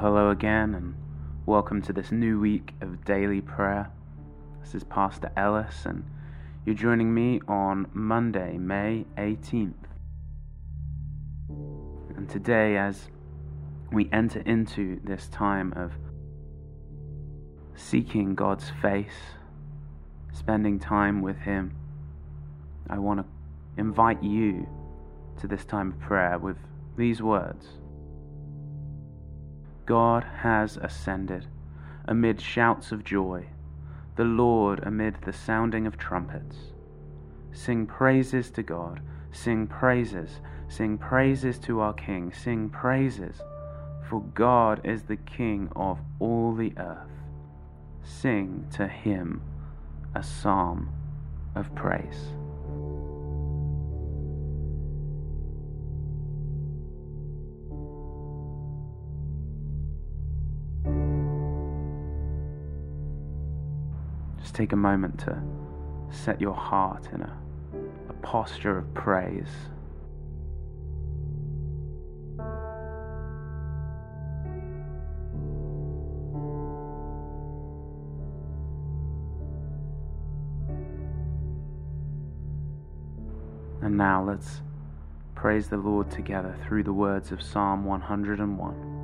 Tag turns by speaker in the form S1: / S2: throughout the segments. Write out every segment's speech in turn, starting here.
S1: hello again, and welcome to this new week of daily prayer. This is Pastor Ellis, and you're joining me on Monday, May 18th. And today, as we enter into this time of seeking God's face, spending time with Him, I want to invite you to this time of prayer with these words God has ascended amid shouts of joy, the Lord amid the sounding of trumpets. Sing praises to God, sing praises, sing praises to our King, sing praises, for God is the King of all the earth. Sing to him a psalm of praise. Take a moment to set your heart in a, a posture of praise. And now let's praise the Lord together through the words of Psalm 101.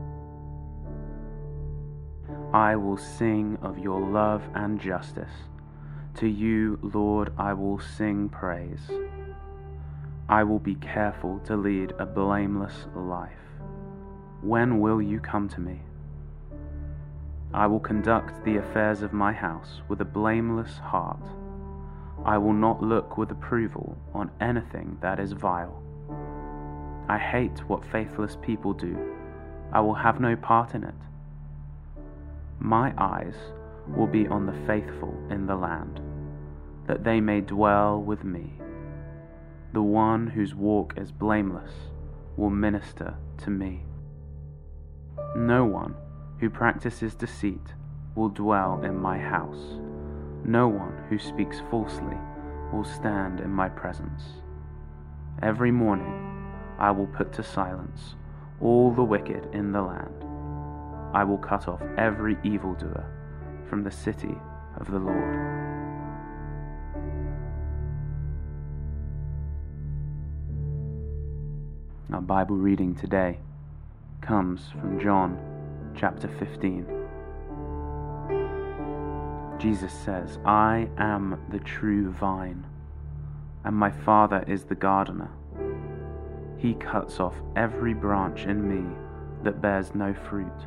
S1: I will sing of your love and justice. To you, Lord, I will sing praise. I will be careful to lead a blameless life. When will you come to me? I will conduct the affairs of my house with a blameless heart. I will not look with approval on anything that is vile. I hate what faithless people do. I will have no part in it. My eyes will be on the faithful in the land, that they may dwell with me. The one whose walk is blameless will minister to me. No one who practices deceit will dwell in my house. No one who speaks falsely will stand in my presence. Every morning I will put to silence all the wicked in the land I will cut off every evildoer from the city of the Lord. Our Bible reading today comes from John chapter 15. Jesus says, I am the true vine, and my Father is the gardener. He cuts off every branch in me that bears no fruit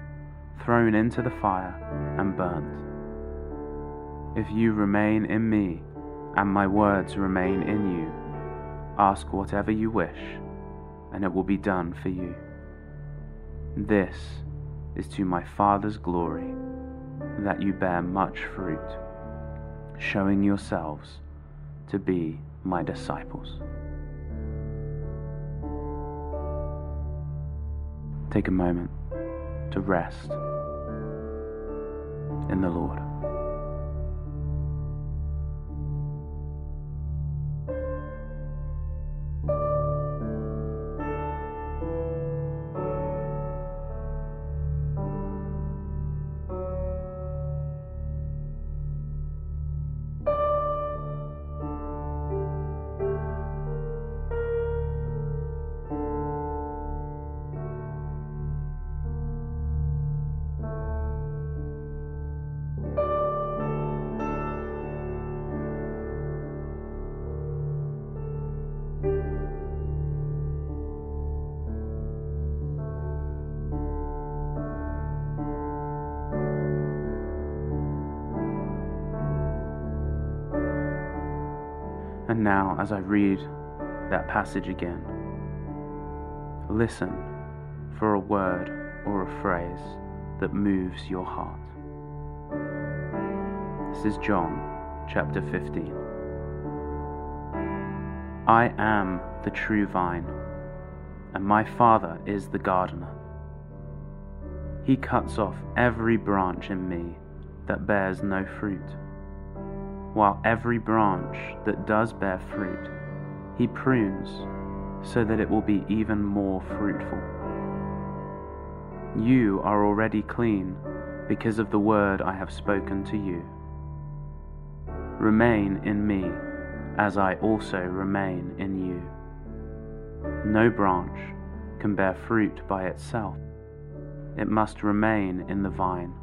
S1: thrown into the fire, and burnt. If you remain in me, and my words remain in you, ask whatever you wish, and it will be done for you. This is to my Father's glory, that you bear much fruit, showing yourselves to be my disciples. Take a moment to rest in the Lord. Now, as I read that passage again, listen for a word or a phrase that moves your heart. This is John chapter 15. I am the true vine, and my Father is the gardener. He cuts off every branch in me that bears no fruit, while every branch that does bear fruit, he prunes so that it will be even more fruitful. You are already clean because of the word I have spoken to you. Remain in me as I also remain in you. No branch can bear fruit by itself, it must remain in the vine.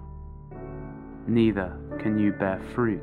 S1: Neither can you bear fruit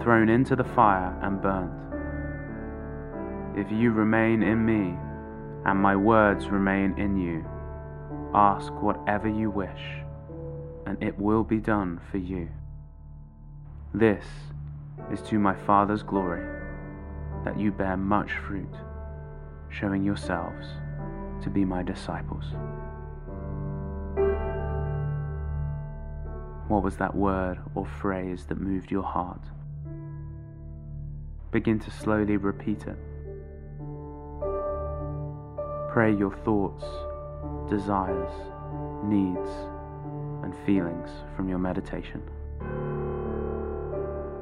S1: thrown into the fire, and burnt. If you remain in me, and my words remain in you, ask whatever you wish, and it will be done for you. This is to my Father's glory, that you bear much fruit, showing yourselves to be my disciples. What was that word or phrase that moved your heart? Begin to slowly repeat it. Pray your thoughts, desires, needs, and feelings from your meditation.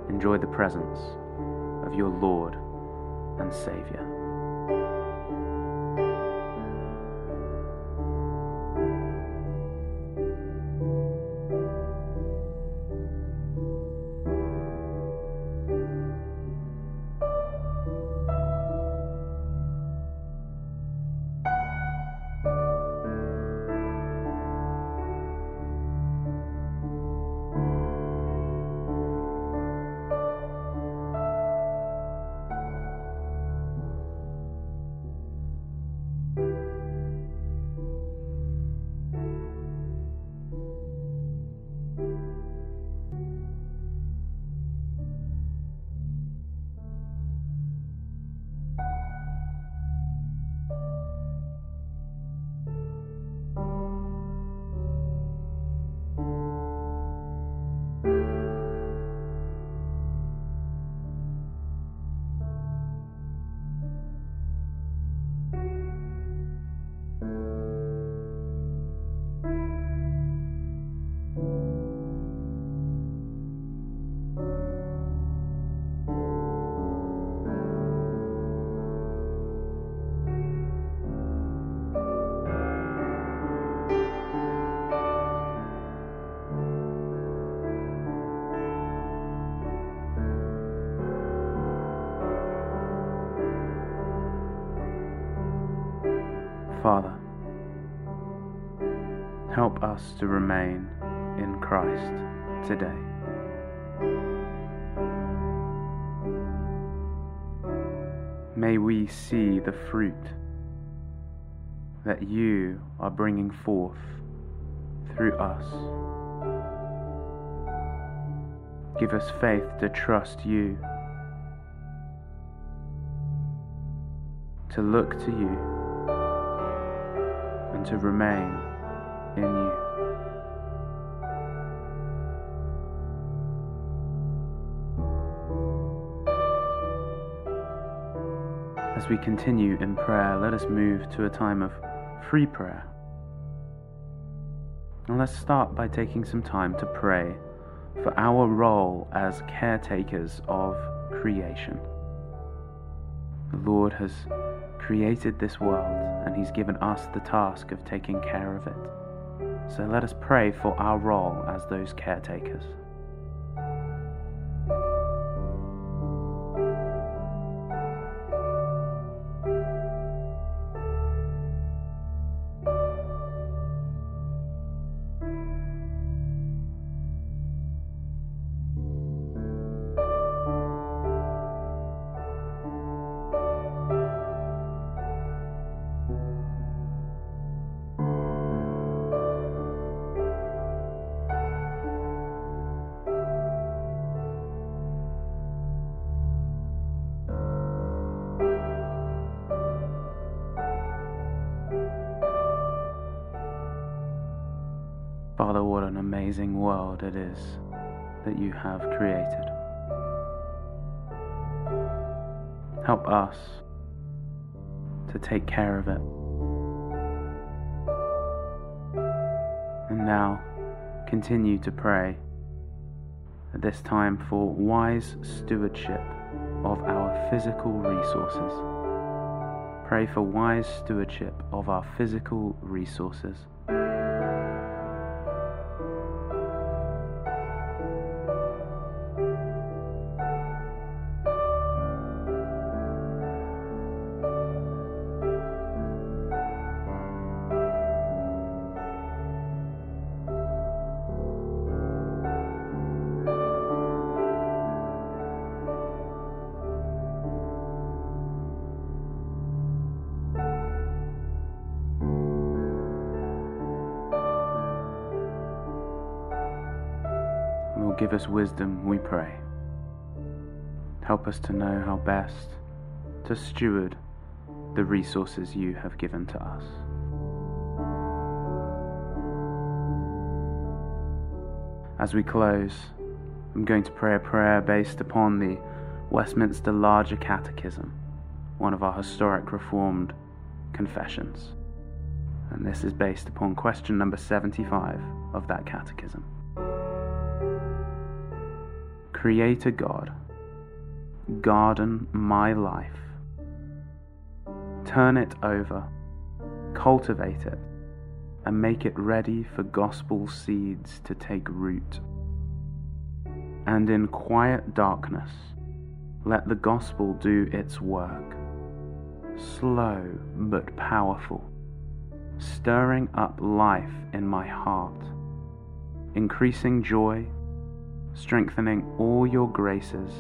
S1: Enjoy the presence of your Lord and Saviour. Father, help us to remain in Christ today. May we see the fruit that you are bringing forth through us. Give us faith to trust you, to look to you and to remain in you. As we continue in prayer, let us move to a time of free prayer. And let's start by taking some time to pray for our role as caretakers of creation. The Lord has created this world and He's given us the task of taking care of it. So let us pray for our role as those caretakers. Amazing world it is that you have created. Help us to take care of it. And now continue to pray at this time for wise stewardship of our physical resources. Pray for wise stewardship of our physical resources. Give us wisdom, we pray. Help us to know how best to steward the resources you have given to us. As we close, I'm going to pray a prayer based upon the Westminster Larger Catechism, one of our historic Reformed confessions. And this is based upon question number 75 of that catechism. Creator God, garden my life. Turn it over, cultivate it, and make it ready for gospel seeds to take root. And in quiet darkness, let the gospel do its work, slow but powerful, stirring up life in my heart, increasing joy strengthening all your graces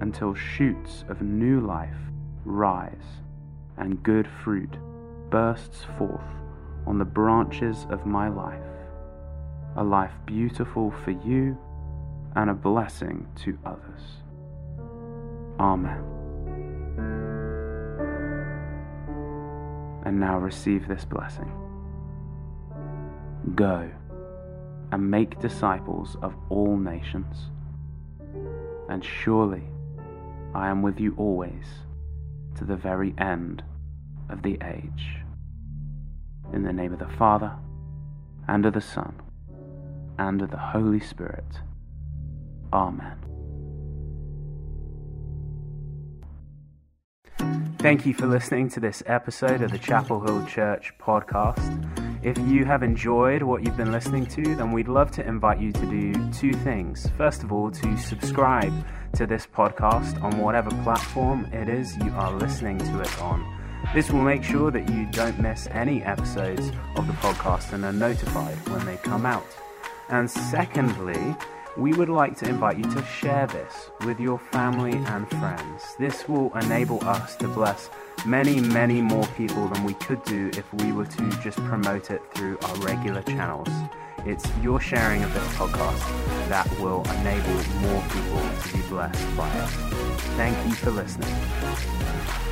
S1: until shoots of new life rise and good fruit bursts forth on the branches of my life, a life beautiful for you and a blessing to others. Amen. And now receive this blessing. Go and make disciples of all nations. And surely I am with you always to the very end of the age. In the name of the Father, and of the Son, and of the Holy Spirit. Amen. Thank you for listening to this episode of the Chapel Hill Church podcast. If you have enjoyed what you've been listening to, then we'd love to invite you to do two things. First of all, to subscribe to this podcast on whatever platform it is you are listening to it on. This will make sure that you don't miss any episodes of the podcast and are notified when they come out. And secondly, we would like to invite you to share this with your family and friends. This will enable us to bless many, many more people than we could do if we were to just promote it through our regular channels. It's your sharing of this podcast that will enable more people to be blessed by it. Thank you for listening.